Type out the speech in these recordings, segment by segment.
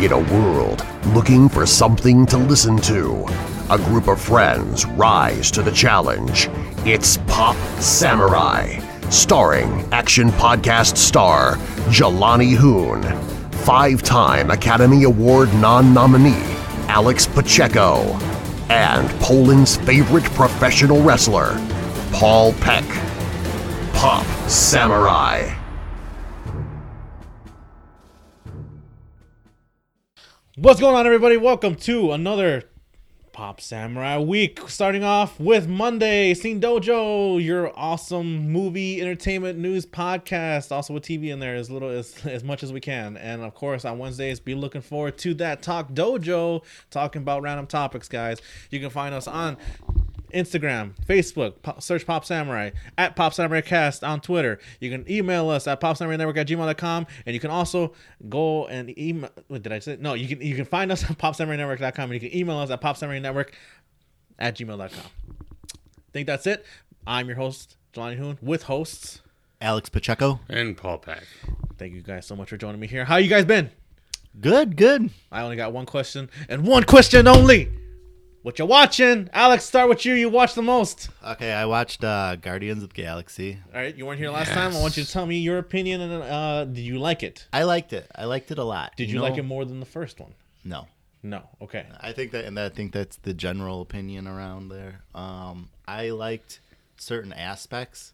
In a world looking for something to listen to, a group of friends rise to the challenge. It's Pop Samurai, starring action podcast star Jelani Hoon, five time Academy Award non nominee Alex Pacheco, and Poland's favorite professional wrestler, Paul Peck. Pop Samurai. What's going on, everybody? Welcome to another Pop Samurai week. Starting off with Monday, Scene Dojo, your awesome movie entertainment news podcast. Also with TV in there as little as as much as we can. And of course, on Wednesdays, be looking forward to that Talk Dojo, talking about random topics, guys. You can find us on Instagram, Facebook, po- search Pop Samurai, at Pop Samurai Cast on Twitter. You can email us at popsamurai.network at gmail.com. And you can also go and email. What did I say? No, you can you can find us on popsamurai.network.com and you can email us at popsamurai.network at gmail.com. think that's it. I'm your host, Jelani Hoon, with hosts. Alex Pacheco. And Paul Pack. Thank you guys so much for joining me here. How you guys been? Good, good. I only got one question and one question only. What you watching? Alex, start with you. You watch the most. Okay, I watched uh, Guardians of the Galaxy. All right, you weren't here last time. I want you to tell me your opinion and uh, did you like it? I liked it. I liked it a lot. Did you, like it more than the first one? No. No. Okay. I think that, and I think that's the general opinion around there. Um, I liked certain aspects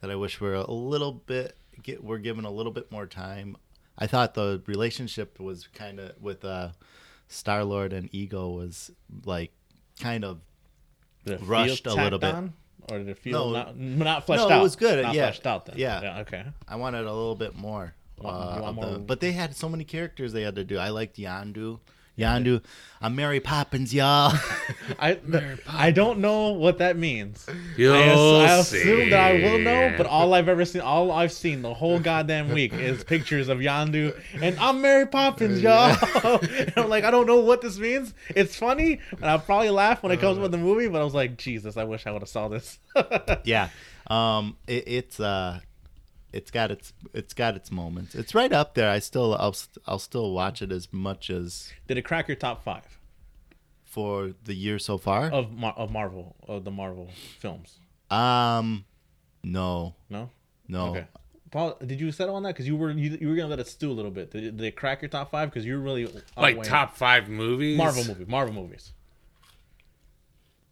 that I wish were a little bit get were given a little bit more time. I thought the relationship was kind of with uh, Star Lord and Ego was like kind of Did it feel Rushed a little bit. on? or did it feel No. not not fleshed No, out? it was good. Not Yeah. fleshed out then. Yeah. Okay. I wanted a little bit more. Uh, the- more- but they had so many characters they had to do. I liked Yondu. Yondu, I'm Mary Poppins, y'all. I I don't know what that means. You'll I, ass- I assume that I will know, but all I've ever seen, all I've seen the whole goddamn week is pictures of Yondu and I'm Mary Poppins, y'all. and I'm like, I don't know what this means. It's funny, and I'll probably laugh when it comes with the movie, but I was like, Jesus, I wish I would have saw this. yeah, um, it, it's uh, it's got its it's got its moments. It's right up there. I still I'll I'll still watch it as much as Did it crack your top five for the year so far. of Mar- of Marvel of the Marvel films? Um, no, No. no. Okay. Paul, did you settle on that? Because you were you, you were gonna let it stew a little bit. Did it, did it crack your top five? Because you're really Like top five movies. Marvel movie, Marvel movies.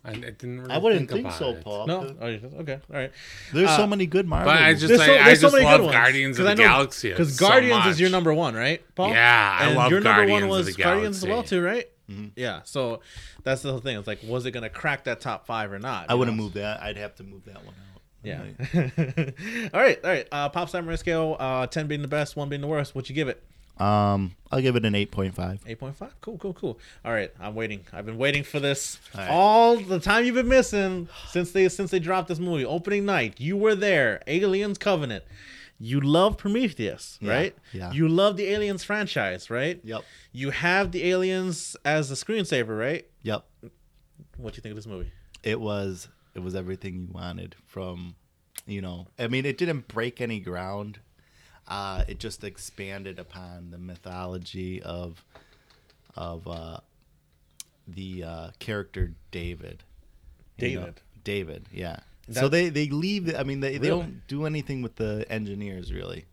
I, I didn't. Really I wouldn't think, think, about so, it. Paul. No, oh, okay, all right. There's Uh, so many good Marvel. But I just There's like so, I there's so just many love good ones. Guardians of 'Cause the know- Galaxy. Because so Guardians is your number one, right, Paul? Yeah, I and love your number Guardians one of was the Guardians as well too, right? Yeah. So that's the whole thing. It's like, was it gonna crack that top five or not? I wouldn't know? move that. I'd have to move that one out. Yeah. All right, all right. Uh, Pop Samurai scale, uh, ten being the best, one being the worst. What you give it? Um, I'll give it an eight point five. Eight point five. Cool, cool, cool. All right, I'm waiting. I've been waiting for this All right. all the time you've been missing since they since they dropped this movie. Opening night, you were there. Aliens Covenant. You love Prometheus, Yeah, right? yeah. You love the Aliens franchise, right? Yep. You have the Aliens as a screensaver, right? Yep. What do you think of this movie? it was it was everything you wanted from you know i mean it didn't break any ground uh it just expanded upon the mythology of of uh the uh character david you know? David. david yeah so they they leave i mean they, they don't do anything with the engineers really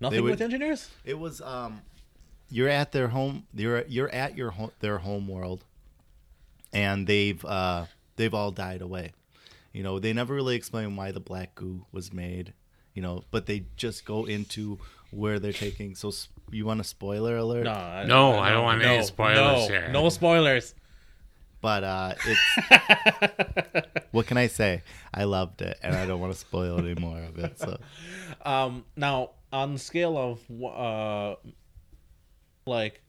Nothing would- with engineers? it was um you're at their home you're you're at your home their home world and they've uh they've all died away. You know, they never really explain why the black goo was made, you know, but they just go into where they're taking so s- you want a spoiler alert? No, I, No, I don't want any spoilers no, here. No spoilers. But uh it's what can I say? I loved it and I don't want to spoil any more of it. So Um, now on the scale of uh, like,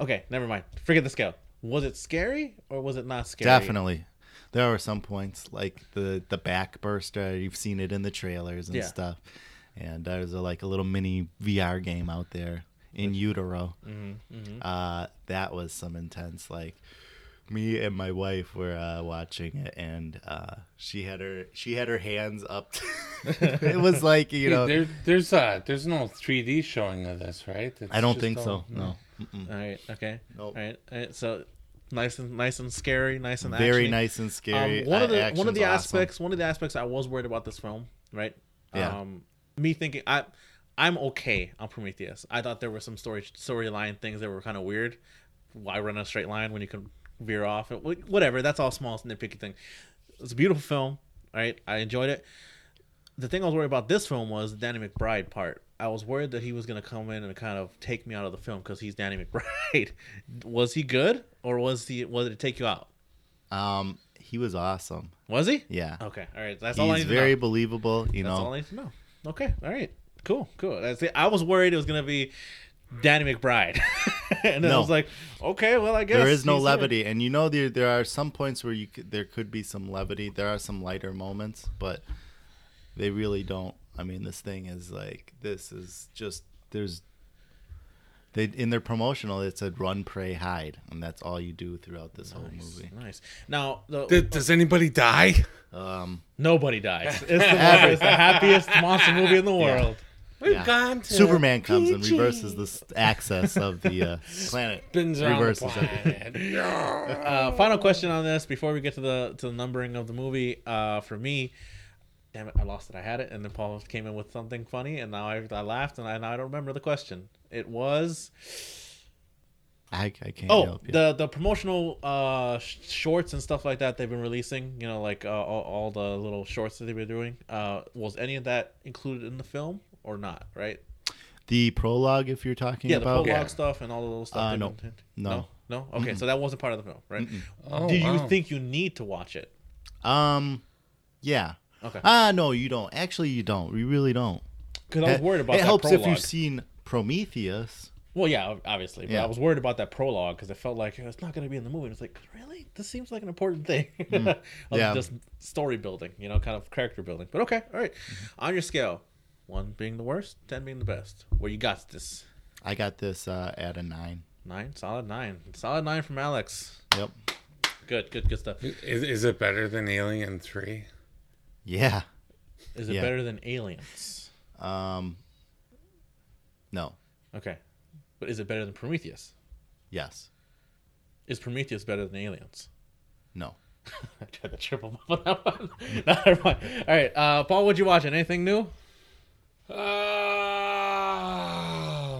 okay, never mind. Forget the scale. Was it scary or was it not scary? Definitely. There are some points like the the back burster. You've seen it in the trailers and Yeah. stuff. And there's a, like a little mini VR game out there in utero. Mm-hmm, Uh, that was some intense like me and my wife were uh, watching it, and uh, she had her she had her hands up. it was like you know. there, there's uh, there's no 3D showing of this, right? It's I don't think so. all- No. Mm-mm. All right. Okay. Nope. All right. All right. So nice and nice and scary, nice and Very actiony. nice and scary. Um, one of the one of the awesome. aspects one of the aspects I was worried about this film, right? Yeah. Um, me thinking I I'm okay on Prometheus. I thought there were some story storyline things that were kind of weird. Why run a straight line when you can veer off? Wh- Whatever. That's all small nitpicky thing. It's a beautiful film, right? I enjoyed it. The thing I was worried about this film was the Danny McBride part. I was worried that he was going to come in and kind of take me out of the film because he's Danny McBride. was he good or was he? Was it take you out? Um, he was awesome. Was he? Yeah. Okay. All right. That's all I He's need to very know. believable. You That's know. all I need to know. Okay. All right. Cool. Cool. That's it. I was worried it was gonna be Danny McBride, and then I was like, okay, well, I guess there is no he's levity, and you know there there are some points where you could, there could be some levity. There are some lighter moments, but they really don't. I mean, this thing is like this is just there's they in their promotional it said run, pray, hide, and that's all you do throughout this whole movie. Nice. Now, the, Th- Does anybody die? Um, nobody dies. It's the, it's the happiest monster movie in the world. We've Yeah. gone to Superman comes and reverses the s- access of the uh, planet. Spins around reverses the everything. planet. Uh, final question on this before we get to the to the numbering of the movie. Uh, for me, damn it, I lost it. I had it, and then Paul came in with something funny, and now I, I laughed, and I now I don't remember the question. It was I, I can't Oh, help you. the the promotional uh sh- shorts and stuff like that they've been releasing. You know, like uh, all, all the little shorts that they've been doing. Uh, was any of that included in the film or not? Right? The prologue, if you're talking Yeah, the prologue Yeah. stuff and all the little stuff. Uh, no. been- No. no, no. Okay, so that wasn't part of the film, right? Oh, Do you wow. think you need to watch it? um, yeah. Okay, Ah, no, you don't. Actually, you don't. You really don't. because I was worried about It that helps prologue. if you've seen Prometheus. Well, yeah, obviously, but Yeah. I was worried about that prologue because I felt like it's not going to be in the movie. And it's like, really, this seems like an important thing. of Mm. Yeah. just story building, you know, kind of character building. But okay, all right. Mm-hmm. On your scale, one being the worst, ten being the best. Where you got this? I got this uh, at a nine. Nine, solid nine, solid nine from Alex. Yep. Good, good, good stuff. Is, is it better than Alien 3? Yeah. Is it Yeah. better than Aliens? Um. No. Okay, but is it better than Prometheus? Yes. Is Prometheus better than Aliens? No. I tried to triple up on that one. No, never mind. All right, uh, Paul, what'd you watch? Anything new? Uh,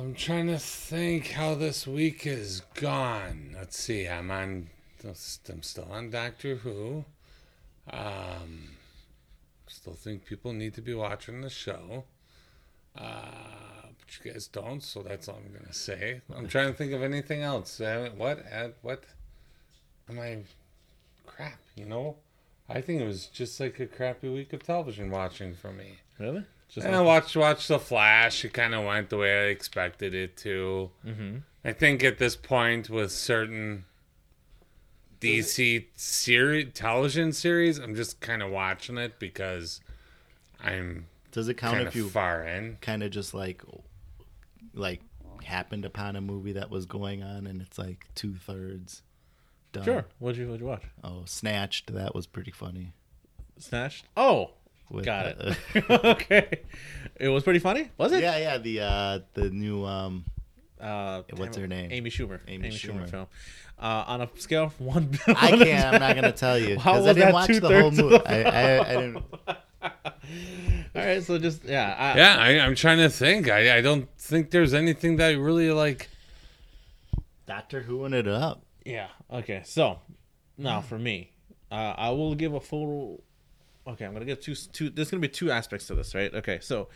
I'm trying to think how this week is gone. Let's see. I'm on. I'm still on Doctor Who. Um, still think people need to be watching the show. Uh, but you guys don't, so that's all I'm gonna say. I'm trying to think of anything else. Uh, what? Uh, what? Am I? Crap. You know. I think it was just like a crappy week of television watching for me. Really? Just And I watched watched the Flash. It kind of went the way I expected it to. Mm-hmm. I think at this point with certain DC series, television series, I'm just kind of watching it because I'm Does it count kind if of you far in. kind of just like, like, happened upon a movie that was going on and it's like two thirds done? Sure. What'd you What'd you watch? Oh, Snatched. That was pretty funny. Snatched. Oh, With, got uh, it. okay. It was pretty funny. Was it? yeah, yeah. The uh, the new um, Uh, What's her name? Amy Schumer. Amy Amy, Schumer. Schumer. film. Uh, on a scale from one. I can't. I'm not gonna tell you How because I was didn't that watch the whole two-thirds movie. the I, I, I didn't. All right, so just yeah. I, Yeah, I, I'm trying to think. I, I don't think there's anything that I really like. Doctor Whoing it up. Yeah. Okay. So now for me, uh, I will give a full. Okay, I'm gonna give two. Two. There's gonna be two aspects to this, right? Okay, so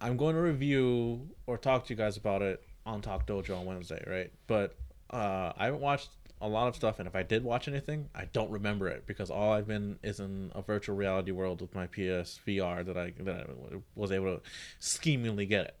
I'm going to review or talk to you guys about it on Talk Dojo on Wednesday, right? But uh, I haven't watched a lot of stuff, and if I did watch anything, I don't remember it because all I've been is in a virtual reality world with my PSVR that I that I was able to schemingly get it.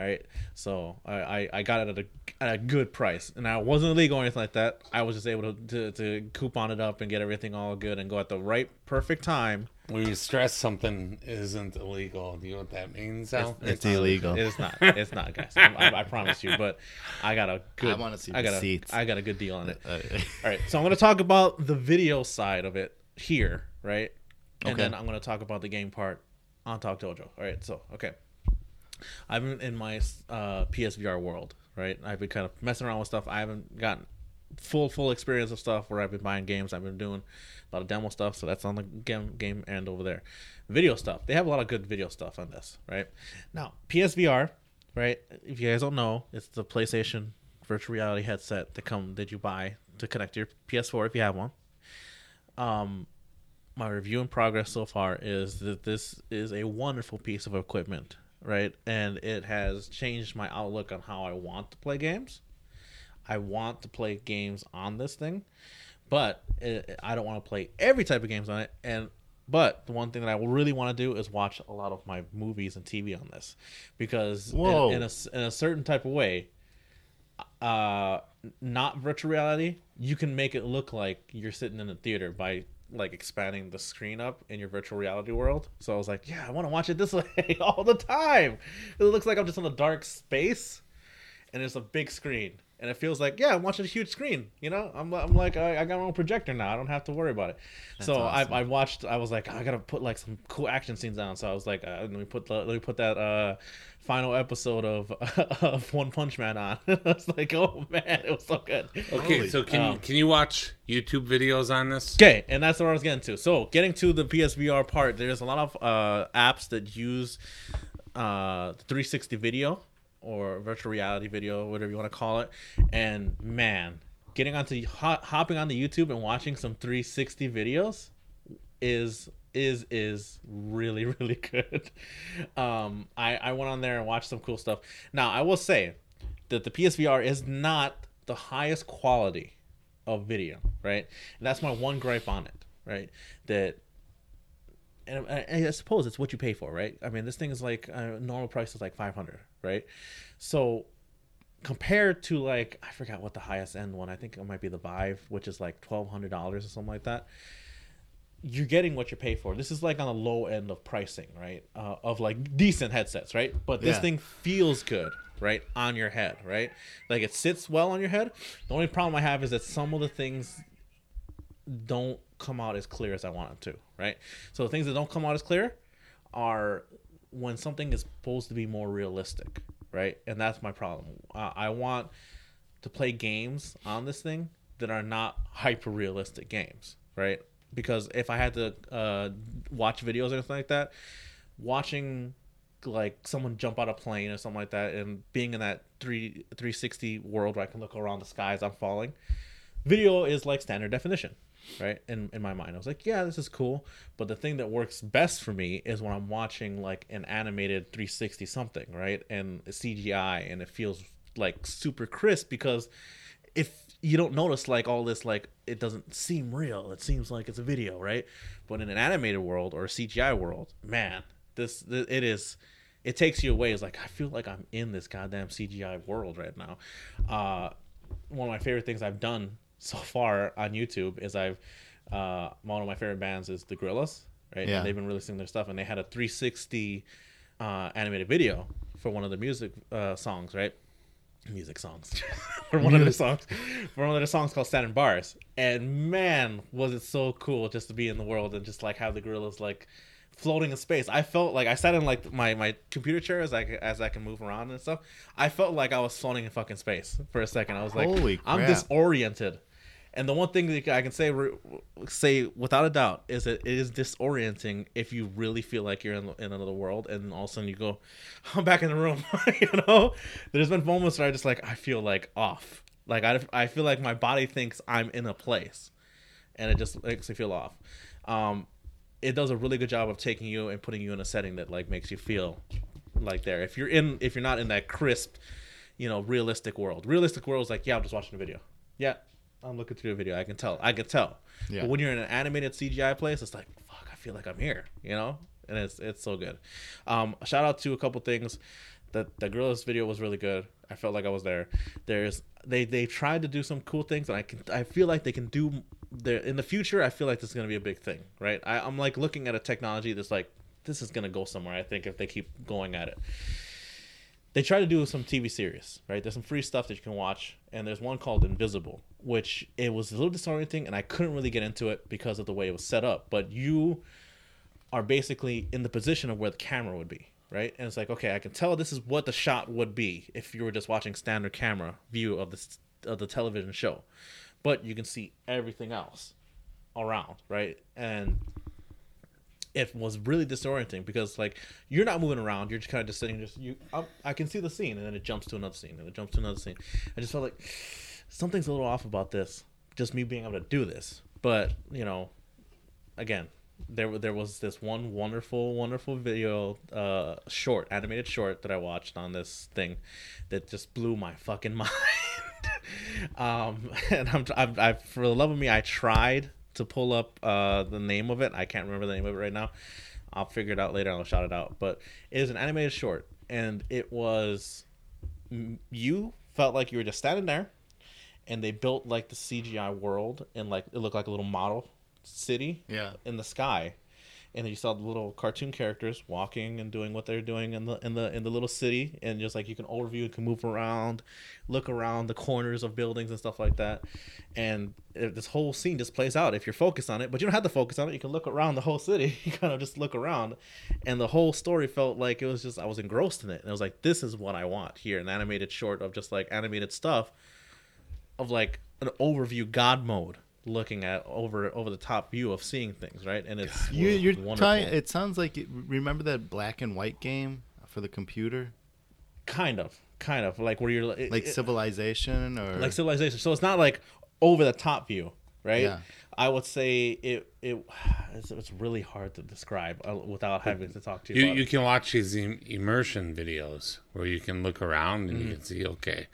All right, so I, I, I got it at a, at a good price, and I wasn't illegal or anything like that. I was just able to, to to coupon it up and get everything all good and go at the right perfect time. When you stress something isn't illegal, do you know what that means, Al? It's illegal. It's not. It's not, guys. I, I, I promise you. But I got a good. I wanna see I got receipts. a. I got a good deal on it. Uh, All right, so I'm going to talk about the video side of it here, right? And Okay. then I'm going to talk about the game part on Talk Dojo. All right, so okay, I've been in my uh, PSVR world, right? I've been kind of messing around with stuff. I haven't gotten full full experience of stuff where I've been buying games. I've been doing a lot of demo stuff, so that's on the game game end over there. Video stuff. They have a lot of good video stuff on this, right? Now PSVR, right? If you guys don't know, it's the PlayStation virtual reality headset that come that you buy to connect to your PS4 if you have one. Um, my review in progress so far is that this is a wonderful piece of equipment, right? And it has changed my outlook on how I want to play games. I want to play games on this thing, but it, I don't want to play every type of games on it. And but the one thing that I really want to do is watch a lot of my movies and TV on this, because in- in, a in a certain type of way, uh, not virtual reality, you can make it look like you're sitting in a theater by like expanding the screen up in your virtual reality world. So I was like, yeah, I want to watch it this way all the time. It looks like I'm just in a dark space and it's a big screen. And it feels like, yeah, I'm watching a huge screen. You know, I'm, I'm like, I, I got my own projector now. I don't have to worry about it. so awesome. I, I watched. I was like, I gotta put like some cool action scenes on. So I was like, uh, let me put the, let me put that uh, final episode of of One Punch Man on. I was like, oh man, it was so good. Okay, Holy- so can um, can you watch YouTube videos on this? Okay, and that's what I was getting to. So, getting to the PSVR part, there's a lot of uh, apps that use uh, 360 video or virtual reality video, whatever you want to call it. And man, getting onto hop, hopping onto YouTube and watching some 360 videos is is is really really good. Um, I I went on there and watched some cool stuff. Now I will say that the PSVR is not the highest quality of video, right? And that's my one gripe on it, right? That and I, I suppose it's what you pay for, right? I mean, this thing is like uh, normal price is like five hundred, right? So compared to like I forgot what the highest end one. I think it might be the Vive, which is like twelve hundred dollars or something like that. You're getting what you pay for. This is like on the low end of pricing, right? Uh, of like decent headsets, right? But this Yeah. thing feels good, right, on your head, right? Like it sits well on your head. The only problem I have is that some of the things don't come out as clear as I want them to, right? So the things that don't come out as clear are when something is supposed to be more realistic, right? And that's my problem. I want to play games on this thing that are not hyper realistic games, right? Because if I had to uh, watch videos or anything like that, watching like someone jump out of a plane or something like that and being in that 3 360 world where I can look around the sky as I'm falling video is like standard definition right? In, in my mind. I was like yeah this is cool. But the thing that works best for me is when i'm watching like an animated 360 something right? And cgi and it feels like super crisp because if you don't notice like all this like it doesn't seem real. It seems like it's a video right? But in an animated world or a cgi world man this th- it is it takes you away. It's like i feel like i'm in this goddamn cgi world right now. Uh one of my favorite things I've done so far on YouTube is I've uh, one of my favorite bands is the Gorillaz, right? Yeah. And they've been releasing their stuff, and they had a 360 uh, animated video for one of the music uh, songs, right? Music songs for one of their songs for one of their songs called "Standing Bars," and man, was it so cool just to be in the world and just like have the Gorillaz like floating in space. I felt like I sat in like my my computer chair as I as I can move around and stuff. I felt like I was floating in fucking space for a second. I was like, Holy I'm disoriented. And the one thing that I can say say without a doubt is that it is disorienting if you really feel like you're in, in another world, and all of a sudden you go, "I'm back in the room." you know, there's been moments where I just like I feel like off, like I I feel like my body thinks I'm in a place, and it just makes me feel off. Um, it does a really good job of taking you and putting you in a setting that like makes you feel like there. If you're in, if you're not in that crisp, you know, realistic world. Realistic world is like, yeah, I'm just watching a video. Yeah, I'm looking through a video. I can tell. I can tell. Yeah. But when you're in an animated CGI place, it's like, fuck, I feel like I'm here. You know, and it's it's so good. Um, shout out to a couple things. The the Gorillaz video was really good. I felt like I was there. There's they they tried to do some cool things, and I can I feel like they can do there in the future. I feel like this is gonna be a big thing, right? I, I'm like looking at a technology that's like this is gonna go somewhere. I think if they keep going at it they try to do some TV series, right? There's some free stuff that you can watch, and there's one called Invisible, which it was a little disorienting, and I couldn't really get into it because of the way it was set up. But you are basically in the position of where the camera would be, right? And it's like, okay, I can tell this is what the shot would be if you were just watching standard camera view of the of the television show, but you can see everything else around, right? And it was really disorienting because like you're not moving around. You're just kind of just sitting just you I, I can see the scene and then it jumps to another scene and it jumps to another scene. I just felt like something's a little off about this just me being able to do this. But you know again there there was this one wonderful wonderful video uh short animated short that i watched on this thing that just blew my fucking mind. Um and i'm I've, I've for the love of me i tried to pull up uh, the name of it. I can't remember the name of it right now. I'll figure it out later. I'll shout it out. But it is an animated short, and it was you felt like you were just standing there, and they built like the CGI world, and like it looked like a little model city Yeah. in the sky and you saw the little cartoon characters walking and doing what they're doing in the in the in the little city and just like you can overview you can move around look around the corners of buildings and stuff like that. And this whole scene just plays out if you're focused on it but you don't have to focus on it. You can look around the whole city you kind of just look around. And the whole story felt like it was just i was engrossed in it and i was like this is what i want here an animated short of just like animated stuff of like an overview god mode looking at over over the top view of seeing things, right? And it's You, you're wonderful. trying. It sounds like it, remember that black and white game for the computer, kind of, kind of like where you're like Civilization or like civilization. So it's not like over the top view, right? Yeah. I would say it it it's, it's really hard to describe uh, without having to talk to you. You about you it. can watch these immersion videos where you can look around and Mm-hmm. you can see okay.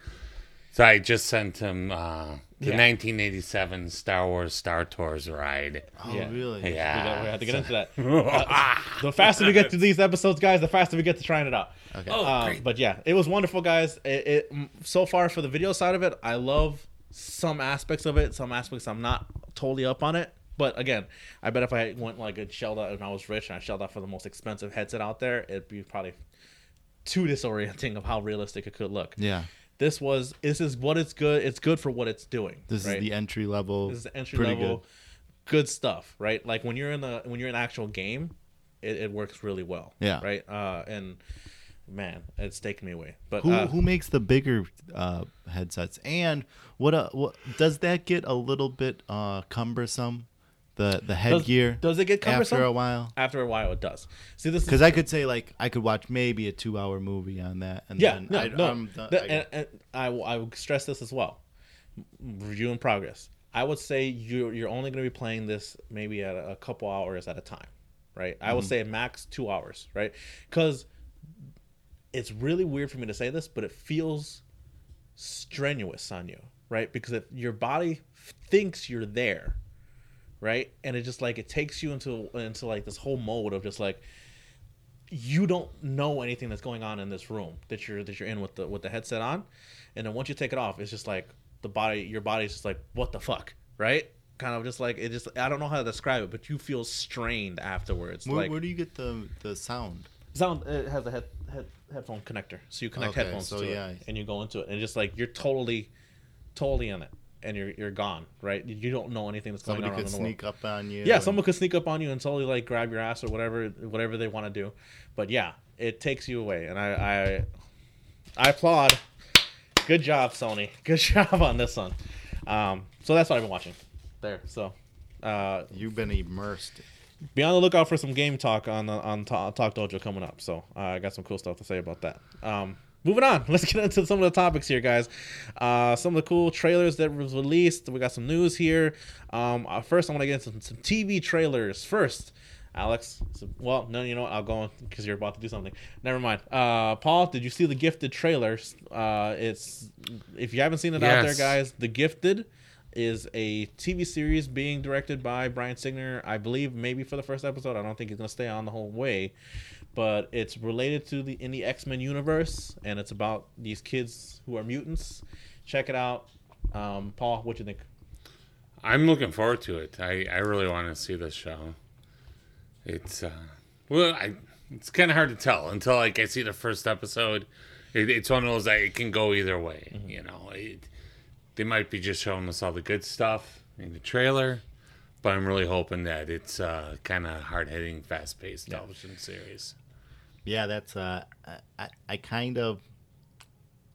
So I just sent him uh, the Yeah. 1987 Star Wars Star Tours ride. oh Yeah. really? we, Yeah, got, we have to get into that. Uh, the faster we get to these episodes, guys, the faster we get to trying it out. Okay. Oh, Uh, great. but yeah, it was wonderful, guys. It, it so far for the video side of it, I love some aspects of it. Some aspects I'm not totally up on it. But again, I bet if I went like a shelled out and I was rich and I shelled out for the most expensive headset out there, it'd be probably too disorienting of how realistic it could look. Yeah. This was this is what it's good. It's good for what it's doing. This right? is the entry level. This is the entry level, good. good. stuff, right? Like when you're in the when you're in actual game, it, it works really well. Yeah. Right. Uh, and man, it's taken me away. But Who uh, who makes the bigger uh, headsets? And what uh, what does that get a little bit uh, cumbersome? The the headgear. does it get cumbersome? after a while? after a while, it does. See, this Because I could say like I could watch maybe a two hour movie on that, and yeah, then no, I, no. I'm done. The- I- and, and I will- I will stress this as well. Review in progress. I would say you you're only going to be playing this maybe at a, a couple hours at a time, right? I would Mm-hmm. say max two hours, right? Because it's really weird for me to say this, but it feels strenuous on you, right? Because if your body thinks you're there, right, and it just like it takes you into into like this whole mode of just like you don't know anything that's going on in this room that you're that you're in with the with the headset on, and then once you take it off, it's just like the body, your body's just like what the fuck, right? Kind of just like it just I don't know how to describe it, but you feel strained afterwards. where, like where do you get the the sound? sound it has a head, head headphone connector so you connect Okay, headphones so to yeah. it and you go into it and just like you're totally totally in it and you're you're gone right you don't know anything that's going Somebody on could in the world sneak up on you. yeah and- someone could sneak up on you and totally like grab your ass or whatever whatever they want to do but yeah it takes you away and i i i applaud good job sony good job on this one um so that's what i've been watching there so uh You've been immersed. be on the lookout for some game talk on the, on Ta- Talk Dojo coming up. So uh, I got some cool stuff to say about that. Um, moving on, let's get into some of the topics here, guys. Uh, some of the cool trailers that was released. We got some news here. Um, uh, first, I want to get into some, some TV trailers. First, Alex. So, well, no, you know what? I'll go on because you're about to do something. Never mind. Uh, Paul, did you see the Gifted trailers? Uh, it's if you haven't seen it out there, guys. The Gifted is a TV series being directed by Bryan Singer. I believe maybe for the first episode. I don't think he's gonna stay on the whole way, but it's related to the in the X Men universe, and it's about these kids who are mutants. Check it out. Um, Paul, what do you think? I'm looking forward to it. I, I really want to see this show. It's uh, well, I it's kind of hard to tell until like I see the first episode. It, it's one of those that it can go either way. You know, it, they might be just showing us all the good stuff in the trailer, but I'm really hoping that it's uh, kind of hard hitting, fast paced television series. Yeah, that's uh, I- I, kind of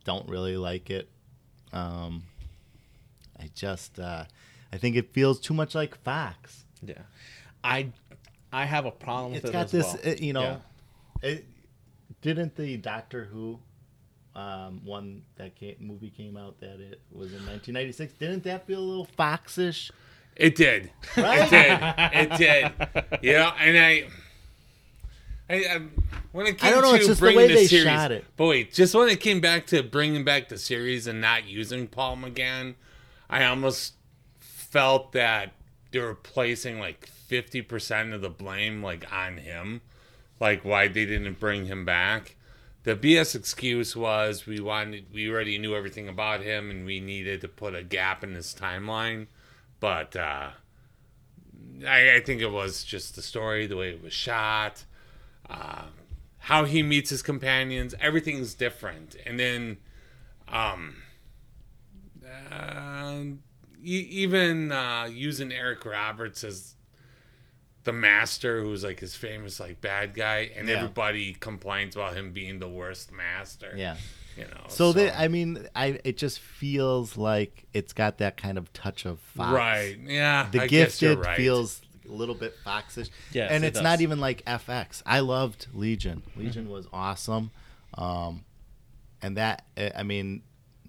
don't really like it. Um, I just uh, I think it feels too much like Fox. Yeah, I I have a problem with It's it got this, well. uh, you know. Yeah. It, didn't the Doctor Who um, one that came, movie came out that it was in 1996? Didn't that feel a little Foxish? It did. Right? It did. It did. Yeah, and I, I, I when it came I don't know, to it's just the way the they series, shot it. but wait, just when it came back to bringing back the series and not using Paul McGann, I almost felt that they were placing like fifty percent of the blame like on him, like why they didn't bring him back. The BS excuse was we wanted we already knew everything about him and we needed to put a gap in his timeline, but. uh I, I think it was just the story, the way it was shot, uh, how he meets his companions. Everything's different, and then, um, uh, even uh, using Eric Roberts as the master, who's like his famous like bad guy, and Yeah. everybody complains about him being the worst master. Yeah. you know. So, they, I mean, I it just feels like it's got that kind of touch of Fox. right, yeah, The I Gifted right. feels a little bit Foxish. Yes, and it it's does. not even like FX. I loved Legion. Legion Mm-hmm. was awesome. Um, and that, eh, I mean,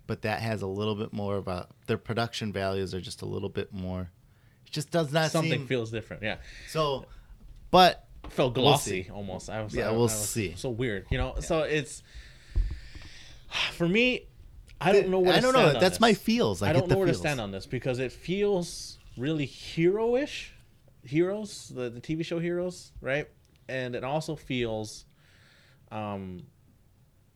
but that has a little bit more of a. Their production values are just a little bit more. It just does not Something seem feels different. Yeah, so. But felt We'll glossy almost. I was Yeah, I- we'll I was see. So weird, you know. So it's for me. I don't know where to I don't know. That's this. my feels. I, I don't know where to stand on this because it feels really hero-ish, heroes, the, the TV show heroes, right? And it also feels, um,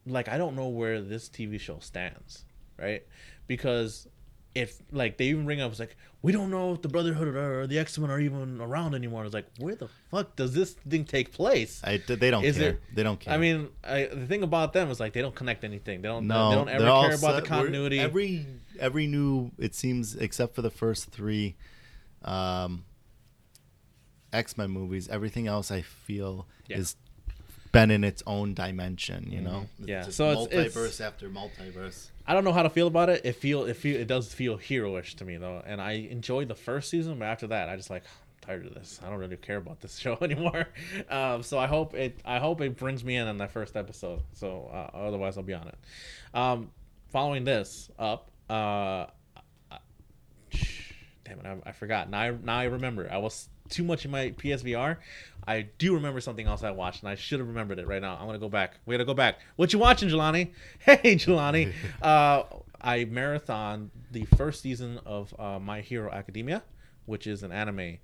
like I don't know where this TV show stands, right? Because if like they even bring up, it's like we don't know if the Brotherhood or the X Men are even around anymore. It's like where the fuck does this thing take place? I, they don't Is care. they don't care. I mean, I, the thing about them is like they don't connect anything. They don't. no, they don't ever care about the set- we're- continuity. Every every new, it seems, except for the first three um, X Men movies, everything else I feel Yeah. is been in its own dimension. You know, Mm-hmm. Yeah, so it's- multiverse it's- after multiverse. I don't know how to feel about it. It feel it feel it does feel heroish to me though, and I enjoyed the first season, but after that, I just like I'm tired of this. I don't really care about this show anymore. Um, so I hope it I hope it brings me in on that first episode. So uh, otherwise, I'll be on it. Um, following this up, uh, damn it, I, I forgot. Now I, now I remember. I was too much in my PSVR. I do remember something else I watched, and I should have remembered it right now. I'm gonna go back. We gotta go back. What you watching, Jelani? Hey, Jelani. uh, I marathon the first season of uh, My Hero Academia, which is an anime,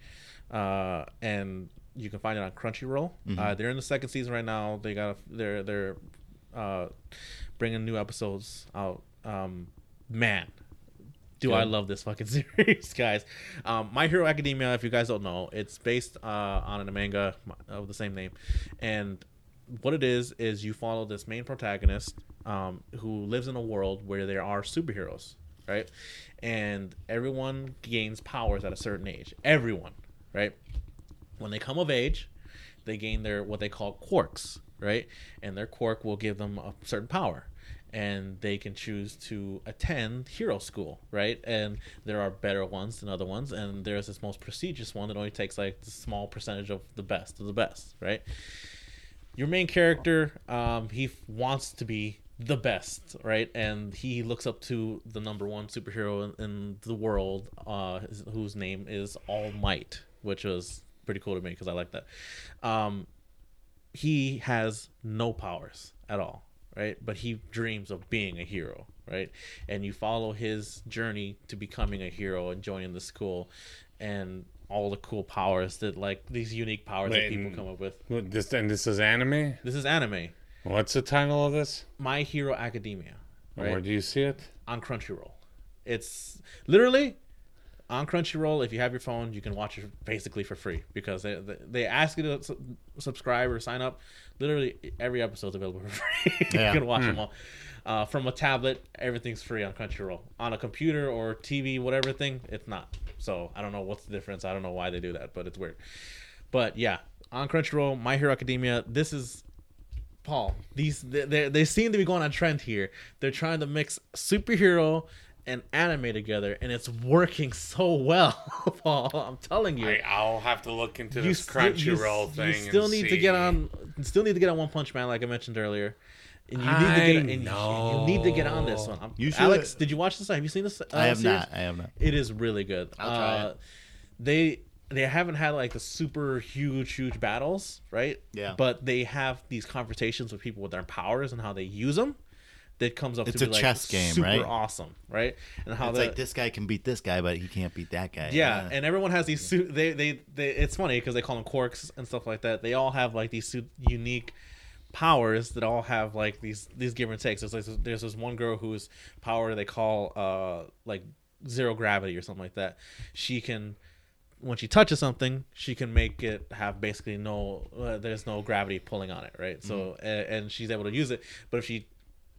uh, and you can find it on Crunchyroll. Uh, they're in the second season right now. They got they're they're uh, bringing new episodes out. Um, man, do I love this fucking series, guys. Um, My Hero Academia, if you guys don't know, it's based uh, on a manga of the same name. And what it is, is you follow this main protagonist um, who lives in a world where there are superheroes, right? And everyone gains powers at a certain age. Everyone, right? When they come of age, they gain their what they call quirks, right? And their quirk will give them a certain power. And they can choose to attend hero school, right? And there are better ones than other ones, and there's this most prestigious one that only takes like a small percentage of the best of the best, right? Your main character, um, he wants to be the best, right? And he looks up to the number one superhero in, in the world, uh, whose name is All Might, which was pretty cool to me because I like that. Um, he has no powers at all. Right? But he dreams of being a hero, right? And you follow his journey to becoming a hero and joining the school, and all the cool powers that like these unique powers that people come up with. This and this is anime. This is anime, What's the title of this? My Hero Academia, Where do you see it? On Crunchyroll. It's literally on Crunchyroll. If you have your phone, you can watch it basically for free because they they, they ask you to su- subscribe or sign up. Literally every episode's available for free. Yeah. you can watch them all. Uh, from a tablet, everything's free on Crunchyroll. On a computer or TV, whatever thing, it's not. So I don't know what's the difference. I don't know why they do that, but it's weird. But yeah, on Crunchyroll, My Hero Academia. This is Paul. These they, they they seem to be going on trend here. They're trying to mix superhero and anime together, and it's working so well, Paul. I'm telling you. I, I'll have to look into you this still- Crunchyroll thing. You still and need to get on. Still need to get on One Punch Man, like I mentioned earlier. And you need to get. I And you- you need to get on this one. I'm- You should- Alex, did you watch this? Have you seen this? Uh, I have series? not. I have not. It is really good. I'll try Uh, it. They they haven't had like the super huge huge battles, right? Yeah. But they have these conversations with people with their powers and how they use them. That comes up It's to a be like chess game, super right? awesome, right? And how It's the, like this guy can beat this guy, but he can't beat that guy. yeah, and everyone has these suit. They, they they it's funny because they call them quirks and stuff like that. They all have like these su- unique powers that all have like these these give and takes. There's like there's this one girl whose power they call uh like zero gravity or something like that. She can when she touches something, she can make it have basically no uh, there's no gravity pulling on it, right? So Mm-hmm. a- and she's able to use it, but if she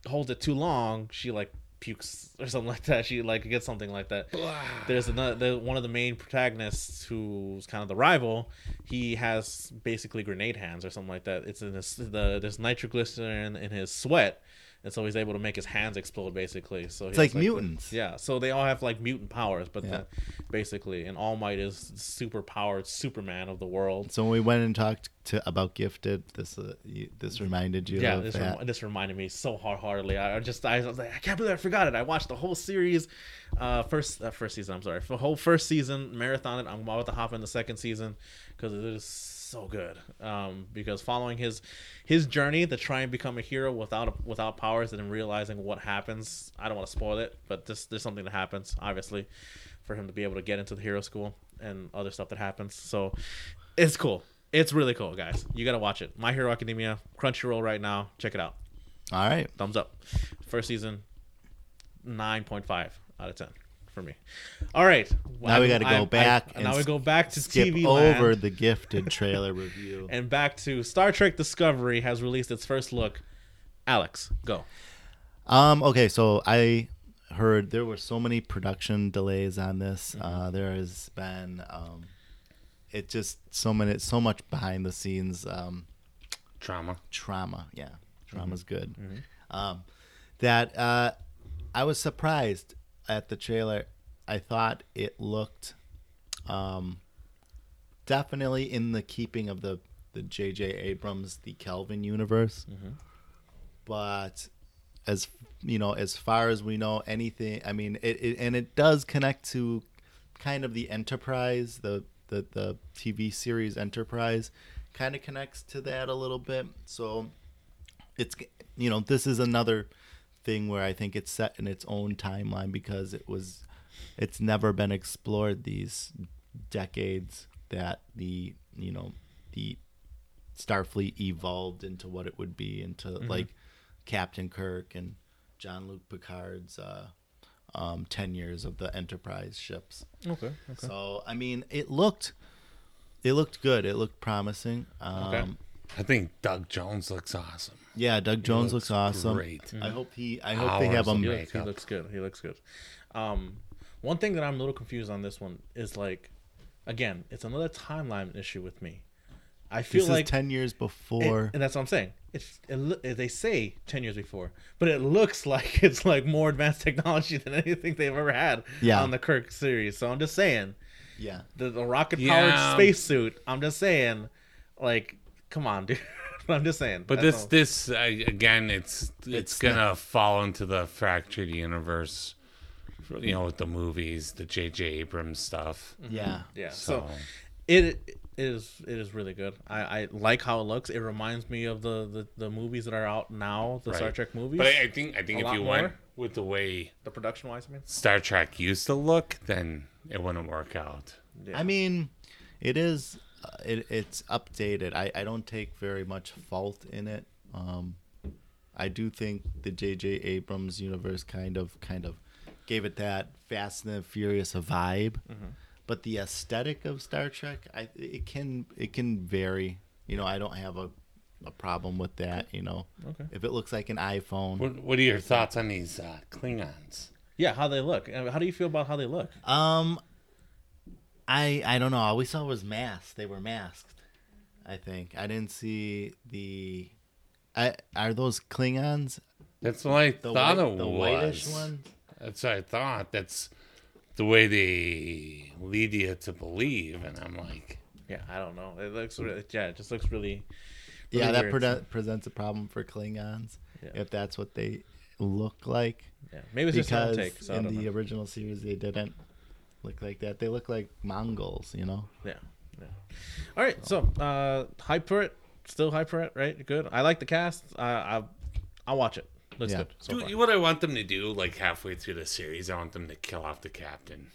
holds it too long, she like pukes or something like that. She like gets something like that. There's another the, one of the main protagonists who's kind of the rival. He has basically grenade hands or something like that. It's in his the there's nitroglycerin in his sweat. And so he's able to make his hands explode, basically. So It's has, like mutants. yeah, so they all have like mutant powers, but Yeah. the, basically, and All Might is super powered Superman of the world. So when we went and talked to about Gifted, this uh, you, this reminded you Yeah, of this, rem- this reminded me so hard heartedly. I I just I was like I can't believe I forgot it. I watched the whole series, uh, first uh, first season. I'm sorry, the whole first season marathon it. I'm about to hop in the second season because it is so good. Um, because following his his journey to try and become a hero without without powers and then realizing what happens. I don't want to spoil it, but this there's something that happens obviously for him to be able to get into the hero school and other stuff that happens. So it's cool. It's really cool, guys. You gotta watch it. My Hero Academia, Crunchyroll right now. Check it out. All right. Thumbs up. First season, nine point five out of ten for me. All right. Now we got to go I'm- back I, and now we go back to skip TV over land the Gifted trailer review. and back to Star Trek Discovery has released its first look. Alex, go. Um. Okay. So I heard there were so many production delays on this. Mm-hmm. Uh, there has been um, it just so many, so much behind the scenes um, Trauma. trauma. Yeah, trauma's Mm-hmm. good. Um, that uh, I was surprised at the trailer. I thought it looked um, definitely in the keeping of the the J.J. Abrams the Kelvin universe, but as you know, as far as we know, anything. I mean, it, it and it does connect to kind of the Enterprise, the the the TV series Enterprise, kind of connects to that a little bit. So it's you know this is another thing where I think it's set in its own timeline because it was it's never been explored these decades that the you know the Starfleet evolved into what it would be into like Captain Kirk and Jean-Luc Picard's uh, um, ten years of the Enterprise ships. Okay. So I mean, it looked it looked good. It looked promising. Um, Okay. I think Doug Jones looks awesome. Yeah, Doug Jones looks, looks awesome. great. I hope he. I hope they have Hours him. of He looks, he looks good. He looks good. Um, one thing that I'm a little confused on this one is like, again, it's another timeline issue with me. I feel This like is ten years It- before. and that's what I'm saying. It's it, they say ten years before, but it looks like it's like more advanced technology than anything they've ever had Yeah. on the Kirk series. So I'm just saying yeah, the, the rocket powered Yeah. spacesuit. I'm just saying, like, come on, dude. I'm just saying. But this all. this uh, again, it's it's, It's gonna fall into the fractured universe. You know, with the movies, the J.J. Abrams stuff. yeah. yeah. So, So it it is it is really good. I, I like how it looks. It reminds me of the, the, the movies that are out now, the Star Trek movies. But I, I think I think A if you more? went with the way the production wise, I mean. Star Trek used to look, then it wouldn't work out. Yeah. I mean, it is. Uh, it, it's updated. I, I don't take very much fault in it. Um, I do think the J.J. Abrams universe kind of kind of gave it that Fast and the Furious vibe, but the aesthetic of Star Trek, I it can it can vary. You know, I don't have a a problem with that. You know, Okay. if it looks like an iPhone, What, what are your thoughts on these uh, Klingons? yeah, how they look. Uh, How do you feel about how they look? Um, I I don't know. All we saw was masks. They were masked. I think I didn't see the. I are those Klingons? That's what I The thought white, it the was. whitish ones. That's what I thought. That's the way they lead you to believe, and I'm like, Yeah, I don't know. It looks really, yeah, it just looks really. Yeah, that pre- presents a problem for Klingons Yeah. if that's what they look like. Yeah, maybe it's just an Because take. So in the know. original series they didn't look like that. They look like Mongols, you know. Yeah, yeah. All right, so uh, hype for it. Still hype for it, right? Good. I like the cast. Uh, I I'll watch it. Looks Yeah. good. So far. do what I want them to do. Like halfway through the series, I want them to kill off the captain.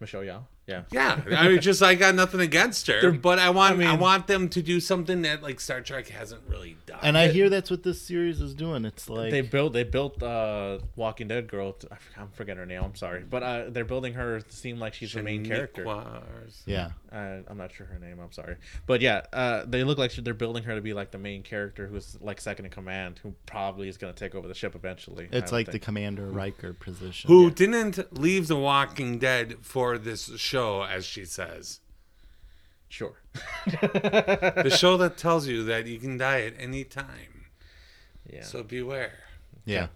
Michelle Yeoh. Yeah. Yeah, I mean, just I got nothing against her, but I want I, mean- want them to do something that like Star Trek hasn't really done. And I hear that's what this series is doing. It's like They built they built uh Walking Dead girl. To, I forget- I'm forgetting her name. I'm sorry, but uh, they're building her to seem like she's the main character. Shaniquas. yeah. Uh, I'm not sure her name. I'm sorry, but yeah, uh, they look like they're building her to be like the main character who's like second in command, who probably is going to take over the ship eventually. It's would like the. Commander Riker position. Who didn't leave The Walking Dead for this show, as she says. sure. The show that tells you that you can die at any time. Yeah. So beware. Yeah.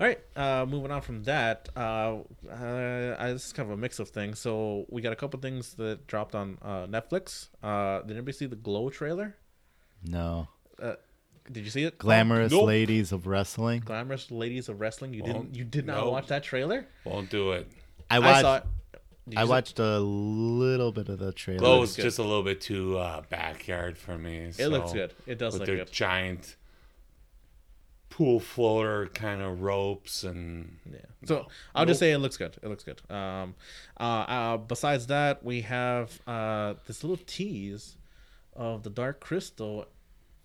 All right, uh, moving on from that, uh, uh, I, this is kind of a mix of things. So we got a couple things that dropped on uh, Netflix. Uh, did anybody see the Glow trailer? No. Uh, did you see it? Glamorous Nope. ladies of wrestling. Glamorous Ladies of Wrestling. You didn't. You did not no. watch that trailer. Won't do it. I I watched. saw it. Did you see- watched a little bit of the trailer. Glow looks is good. just a little bit too uh, backyard for me. It looks good. It does with look their good. giant pool floater kind of ropes and Yeah. So I'll just say it looks good. It looks good. Um, uh, uh, besides that, we have uh, this little tease of the Dark Crystal,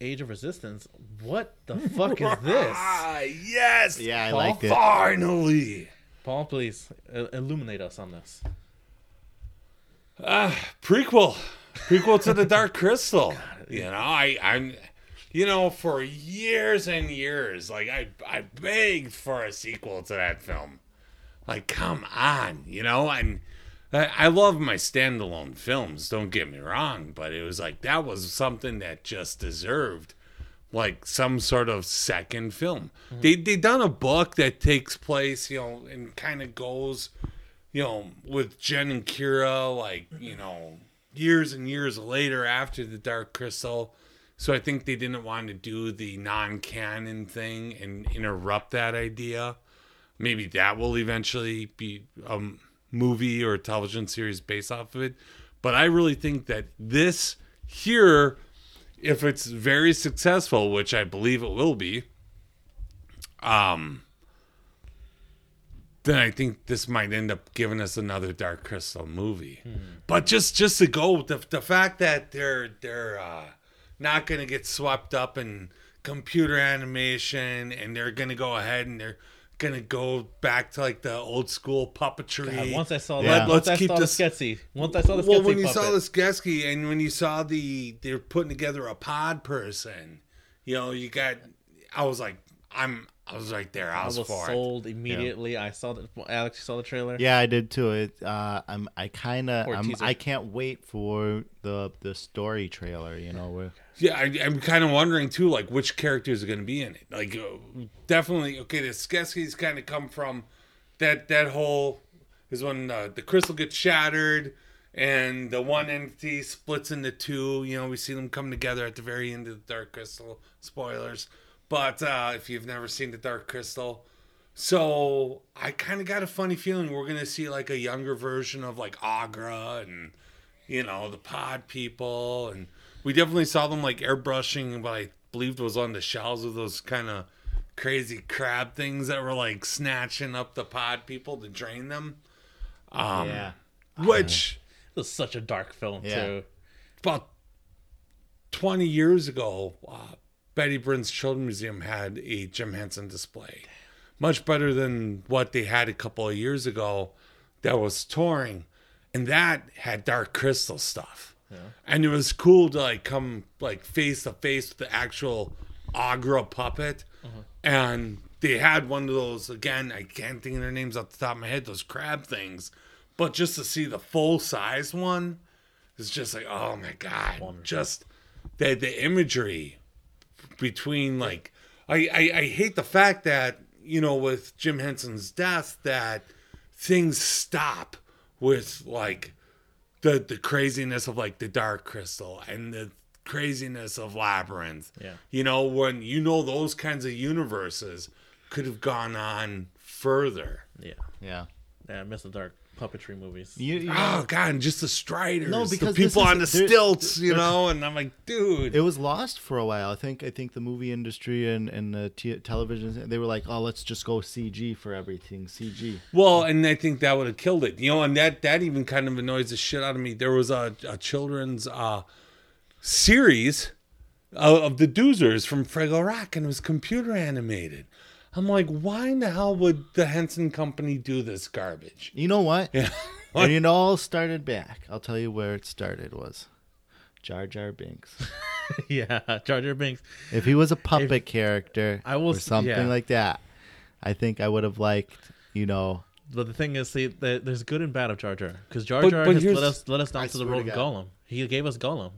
Age of Resistance. What the fuck is this? Ah, yes. Yeah, I Paul? liked it. Finally. Paul, please illuminate us on this. prequel. Prequel to the dark crystal. You know i i'm you know for years and years like i i begged for a sequel to that film. Like come on you know? And I, I love my standalone films don't get me wrong but it was like that was something that just deserved like some sort of second film. Mm-hmm. They they done a book that takes place you know and kind of goes you know, with Jen and Kira, like, you know, years and years later after the Dark Crystal. So I think they didn't want to do the non canon thing and interrupt that idea. Maybe that will eventually be a movie or a television series based off of it. But I really think that this here, if it's very successful, which I believe it will be, um, then I think this might end up giving us another Dark Crystal movie. But just just to go with the the fact that they're they're uh, not going to get swept up in computer animation, and they're going to go ahead and they're going to go back to like the old school puppetry. God, once I saw Yeah. that, Let's once I saw this- the Sketsy, once I saw the well, when you puppet, saw this Gesky and when you saw the they're putting together a pod person, you know, you got. I was like, I'm. I was right there. I I was, was for it. sold immediately. I saw the Alex. You saw the trailer. Yeah, I did too. It. Uh, I'm. I kind of. I'm. teaser. I can't wait for the the story trailer. You know, where Yeah, I, I'm kind of wondering too, like which characters are going to be in it. Like, uh, definitely, okay, the Skeksis kind of come from that that whole is when uh, the crystal gets shattered and the one entity splits into two. You know, we see them come together at the very end of the Dark Crystal. Spoilers, but uh, if you've never seen the Dark Crystal. So I kind of got a funny feeling we're gonna see like a younger version of like Aughra and you know, the pod people, and we definitely saw them like airbrushing what I believed was on the shelves of those kind of crazy crab things that were like snatching up the pod people to drain them. Um, yeah. Which It was such a dark film Yeah. too. about 20 years ago, uh, Betty Brinn Children's Museum had a Jim Henson display. Much better than what they had a couple of years ago that was touring. And that had Dark Crystal stuff. And it was cool to like come like face to face with the actual Aughra puppet. Uh-huh. And they had one of those again, I can't think of their names off the top of my head, those crab things. But just to see the full size one, it's just like, oh my god, just the the imagery between like, I, I I hate the fact that you know with Jim Henson's death that things stop with like the the craziness of like the Dark Crystal and the craziness of Labyrinth. Yeah. you know when you know those kinds of universes could have gone on further. Yeah, Yeah. yeah. I miss the dark puppetry movies. You, you know, Oh god, and just the Striders, No, the because this people is- on the stilts, you there- know, and I'm like, dude, it was lost for a while. I think I think the movie industry and and the t- television they were like, oh, let's just go CG for everything. CG. Well, and I think that would have killed it. You know, and that that even kind of annoys the shit out of me. There was a, a children's uh, series of, of the Doozers from Fraggle Rock, and it was computer animated. I'm like, why in the hell would the Henson Company do this garbage? You know what? Yeah. and it all started back. I'll tell you where it started was Jar Jar Binks. yeah, Jar Jar Binks. If he was a puppet character I will or something yeah. like that, I think I would have liked, you know, But the thing is, see, there's good and bad of Jar Jar because Jar Jar but has let us let us down I to the swear road of God. Gollum. He gave us Gollum.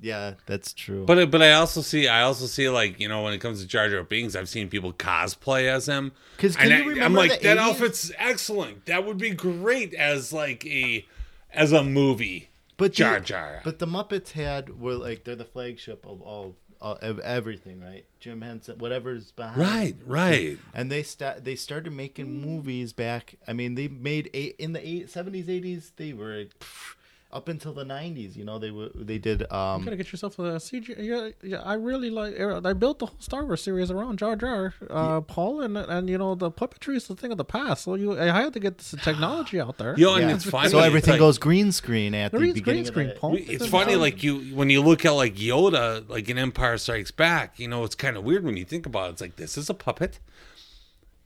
Yeah, that's true. But but I also see I also see like you know when it comes to Jar Jar Binks, I've seen people cosplay as him. 'Cause can And you I, remember like the that 80s? outfit's excellent. That would be great as like a as a movie. But the- Jar Jar. But the Muppets had were like they're the flagship of all uh, of everything, right? Jim Henson, whatever's behind. Right, right. And they sta- they started making movies back. I mean, they made eight in the eight, 70s, 80s. They were pff, up until the 90s. You know, they were they did. You Um, gotta get yourself a CG. Yeah, yeah. I really like. I built the whole Star Wars series around Jar Jar, uh, Paul, and and you know the puppetry is the thing of the past. So you, I had to get this technology out there. Yo, and yeah. it's funny. so everything it's like, goes green screen at the Green screen, of the, Paul. It's funny, like you when you look at like Yoda, like in Empire Strikes Back. You know, it's kind of weird when you think about it. It's like this is a puppet,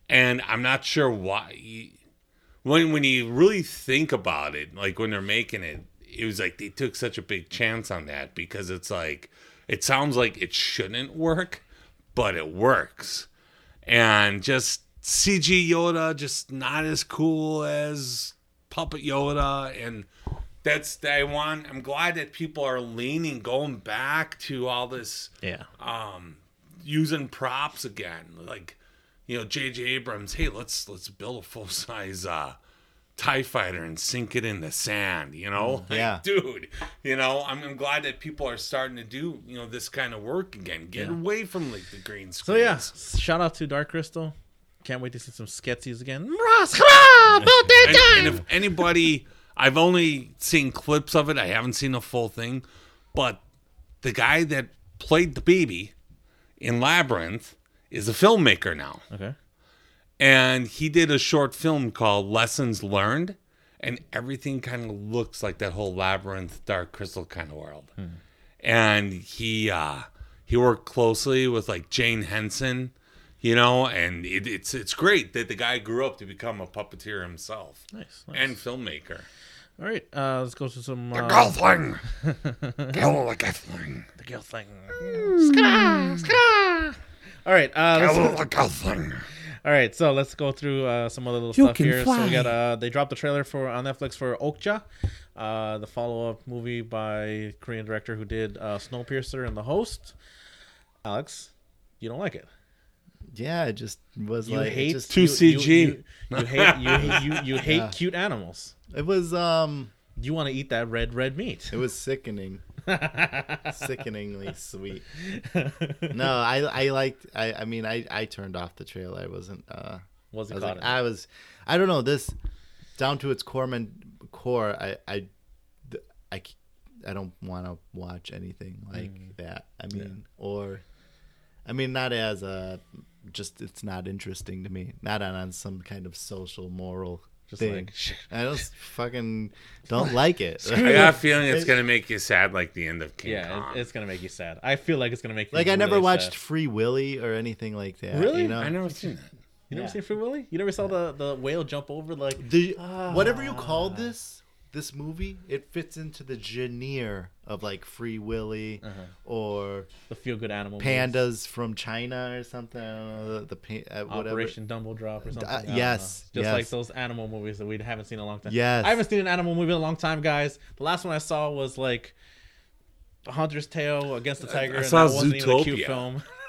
and I'm not sure why. When when you really think about it, like when they're making it, it was like they took such a big chance on that because it's like it sounds like it shouldn't work, but it works, and just CG Yoda just not as cool as puppet Yoda and that's day one. I'm glad that people are leaning going back to all this Yeah. um using props again like you know JJ Abrams hey let's let's build a full size uh tie fighter and sink it in the sand you know mm, Like, yeah. dude you know I'm, I'm glad that people are starting to do you know this kind of work again get away from like the green screen. So yeah, shout out to Dark Crystal. Can't wait to see some Skeksis again. and, and if anybody i've only seen clips of it i haven't seen the full thing but the guy that played the baby in labyrinth is a filmmaker now Okay. And he did a short film called lessons learned and everything kind of looks like that whole labyrinth dark crystal kind of world and he uh he worked closely with like jane henson you know and it, it's it's great that the guy grew up to become a puppeteer himself Nice. nice. and filmmaker All right. Uh, let's go to some. Uh, Gelfling! Kill the Gelfling! the Gelfling. All right. Uh, let's, Kill the Gelfling! All right. So let's go through uh, some other little You stuff can here. So we got uh, they dropped the trailer for on Netflix for Okja, uh, the follow-up movie by Korean director who did uh, Snowpiercer and The Host. Alex, you don't like it. yeah, it just was You like it hate just- Too you, CG. You, you, you hate you you, you hate Yeah. cute animals. It was um, You want to eat that red red meat. it was sickening, sickeningly sweet. No, I I liked. I I mean, I I turned off the trailer. I wasn't. uh Wasn't was caught like. I was, I don't know this, down to its core, man, core. I, I, I I don't want to watch anything like Mm. that. I mean, or I mean, not as a just it's not interesting to me. Not on, on some kind of social moral Just thing. like, shit. I just fucking don't like it. I got a feeling it's gonna make you sad, like the end of King Yeah, Kong. it, it's gonna make you sad. I feel like it's gonna make you like I never really watched sad. Free Willy or anything like that. Really? You know? I never seen that. You never Yeah. seen Free Willy? You never saw the the whale jump over like the ah. whatever you called this this movie it fits into the genre of like free willy Uh-huh. or the feel good animal movies. pandas from china or something I don't know, the, the pa- uh, whatever Operation Dumbo Drop or something. I don't know. yes, just like those animal movies that we haven't seen in a long time. Yes. I haven't seen an animal movie in a long time, guys. The last one I saw was like Hunter's Tale Against the Tiger. I and saw that wasn't even a cute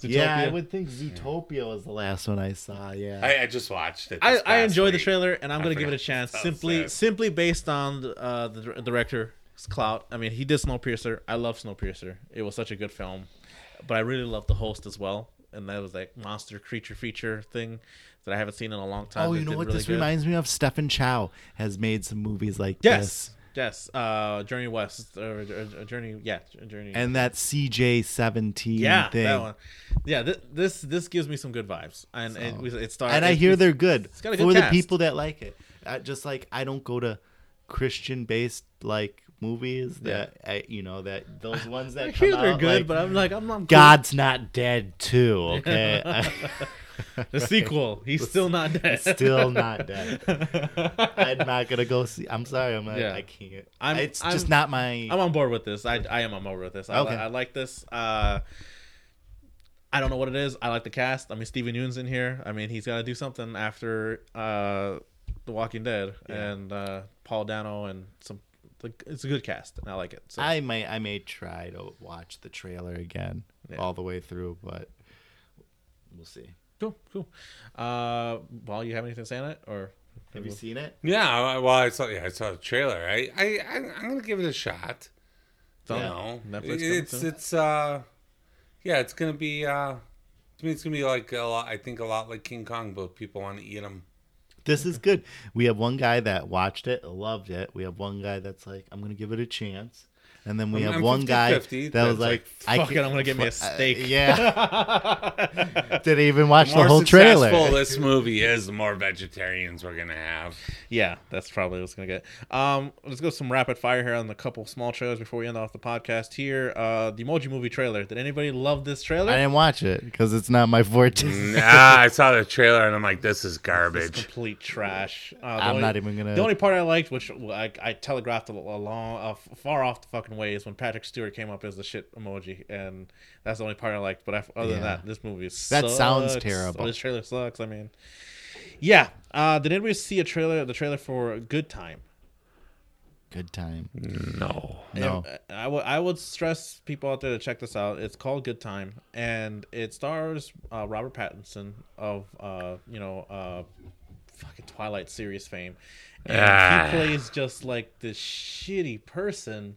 Zootopia. yeah i would think zootopia was the last one i saw yeah I, I just watched it. I, this I past enjoyed the trailer, and I'm I gonna give it a chance simply sad. simply based on uh, the dir- director's clout. I mean, he did Snowpiercer. I love Snowpiercer. It was such a good film, but I really love the host as well. And that was like monster creature feature thing that I haven't seen in a long time. oh you know what really this good. reminds me of stephen chow has made some movies like Yes, this yes. Uh, Journey West or, or- or Journey, yeah, Journey. and that cj17 yeah, thing that one. Yeah, th- this this gives me some good vibes, and it, So- was- it started. and I it- hear they're good it's got a good for the people that like it. I, just like I don't go to Christian based like movies that I, you know that those ones that I come hear they're out, good, like, but I'm like, I'm not. God's not dead too. Okay, the sequel. He's still not dead. still not dead. I'm not gonna go see. I'm sorry. I'm not, Yeah. I can't. I'm- it's I'm- just not my. I'm on board with this. I, I am on board with this. I, Okay. li- I like this. Uh, I don't know what it is. I like the cast. I mean, Steven Yeun's in here. I mean, he's got to do something after uh, The Walking Dead Yeah. and uh, Paul Dano and some. like, It's a good cast, and I like it. So I may I may try to watch the trailer again Yeah. all the way through, but we'll see. Cool, cool. Uh, Paul, you have anything to say on it, or Have you seen it? Yeah, well, I saw. Yeah, I saw the trailer. I, I, I I'm gonna give it a shot. It's on You know, Netflix it's soon? it's uh, yeah, it's gonna be uh, to me, it's gonna be like a lot. I think a lot like King Kong, but people want to eat them. This is good. We have one guy that watched it, loved it. We have one guy that's like, I'm gonna give it a chance. And then we I'm- have I'm one guy 50-50, that was like, like, Fuck it, I'm gonna get me a uh, steak. yeah. Did he even watch the more whole trailer. successful this movie is, the more vegetarians we're gonna have. Yeah, that's probably what's gonna get. Um, let's go some rapid fire here on a couple small trailers before we end off the podcast. Here, uh, the Emoji Movie trailer. Did anybody love this trailer? I didn't watch it because it's not my forte. Nah, I saw the trailer and I'm like, this is It's garbage. complete trash. Uh, the I'm only- not even gonna- The only part I liked, which I, I telegraphed a, a long, uh, far off the fucking way, is when Patrick Stewart came up as the shit emoji, and that's the only part I liked. But I, other than Yeah. that, this movie is That sounds terrible. Oh, this trailer sucks. I mean, yeah. Uh, did anybody see a trailer? The trailer for Good Time. Good time. No. No. And I would I would stress people out there to check this out. It's called Good Time, and it stars uh, Robert Pattinson of uh, you know uh, fucking Twilight series fame, and Ah. he plays just like this shitty person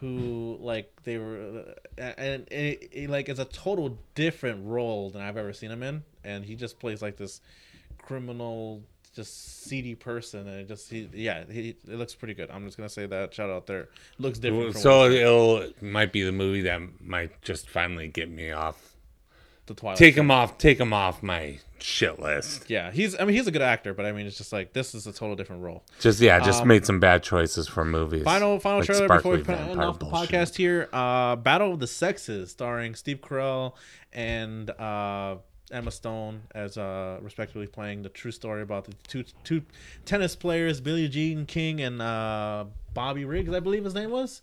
who like they were uh, and it, it, like it's a total different role than I've ever seen him in, and he just plays like this criminal just seedy person. And it just he, yeah he, it looks pretty good. I'm just gonna say that. Shout out there. Looks different from So it'll it might be the movie that might just finally get me off. The twilight Take him off. Take him off my shit list. yeah he's i mean he's a good actor but i mean it's just like this is a total different role Just yeah, just Um, made some bad choices for movies. Final final Like trailer before we put end off the podcast here. Uh, Battle of the Sexes, starring Steve Carell and uh, Emma Stone as uh, respectively playing the true story about the two two tennis players, Billie Jean King and uh, Bobby Riggs, I believe his name was.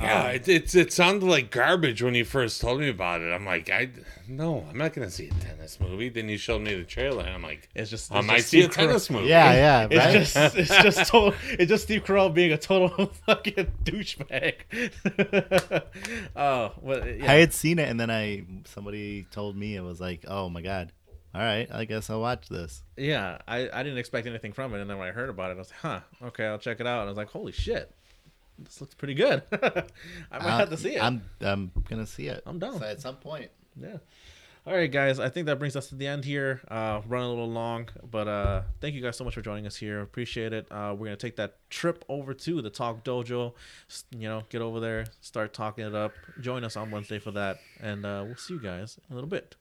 Yeah, um, it, it's it sounded like garbage when you first told me about it. I'm like, I no, I'm not gonna see a tennis movie. Then you showed me the trailer, and I'm like, It's just I it's might just see a Steve tennis movie. Yeah, yeah. It's just it's just total, it's just Steve Carell being a total fucking douchebag. oh, well, yeah. I had seen it, and then I somebody told me it was like, oh my god. All right, I guess I'll watch this. Yeah, I, I didn't expect anything from it, and then when I heard about it, I was like, huh, okay, I'll check it out. And I was like, holy shit, this looks pretty good. I might have to see it. I'm I'm gonna see it. I'm down. So at some point. yeah. All right, guys. I think that brings us to the end here. Uh, running a little long, but uh, thank you guys so much for joining us here. Appreciate it. Uh, we're gonna take that trip over to the Talk Dojo. You know, get over there, start talking it up. Join us on Wednesday for that, and uh, we'll see you guys in a little bit.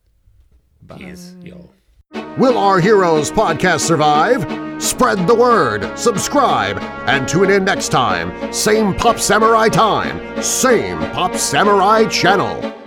Bye. Peace, yo. Will Our Heroes podcast survive? Spread the word, subscribe, and tune in next time. Same Pop Samurai time, same Pop Samurai channel.